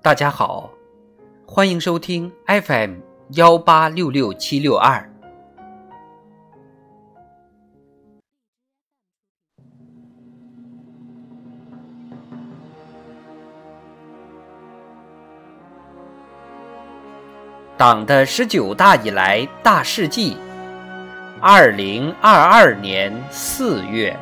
大家好，欢迎收听 FM 幺八六六七六二。党的十九大以来大事记，二零二二年四月。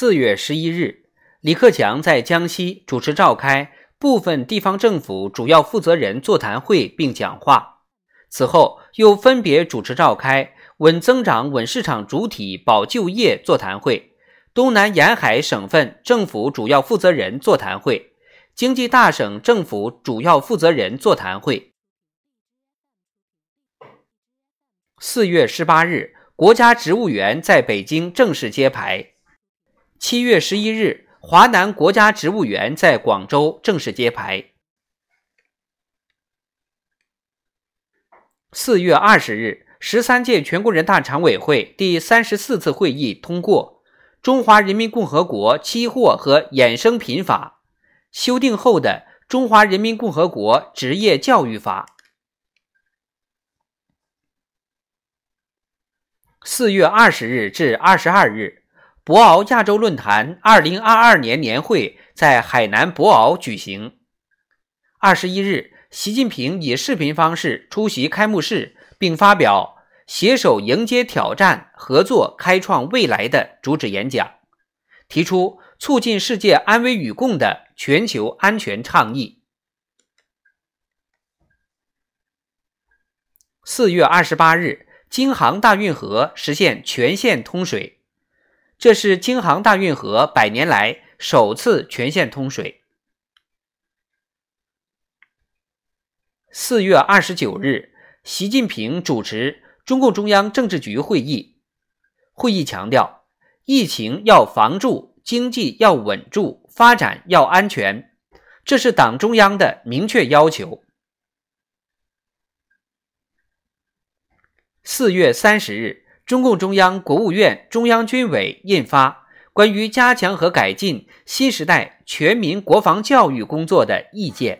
四月十一日，李克强在江西主持召开部分地方政府主要负责人座谈会并讲话。此后，又分别主持召开稳增长、稳市场主体保就业座谈会、东南沿海省份政府主要负责人座谈会、经济大省政府主要负责人座谈会。四月十八日，国家植物园在北京正式揭牌。七月十一日，华南国家植物园在广州正式揭牌。四月二十日，十三届全国人大常委会第三十四次会议通过《中华人民共和国期货和衍生品法》修订后的《中华人民共和国职业教育法》。四月二十日至二十二日。博鳌亚洲论坛二零二二年年会在海南博鳌举行。二十一日，习近平以视频方式出席开幕式，并发表“携手迎接挑战，合作开创未来”的主旨演讲，提出促进世界安危与共的全球安全倡议。四月二十八日，京杭大运河实现全线通水。这是京杭大运河百年来首次全线通水。四月二十九日，习近平主持中共中央政治局会议，会议强调，疫情要防住，经济要稳住，发展要安全，这是党中央的明确要求。四月三十日。中共中央、国务院、中央军委印发《关于加强和改进新时代全民国防教育工作的意见》。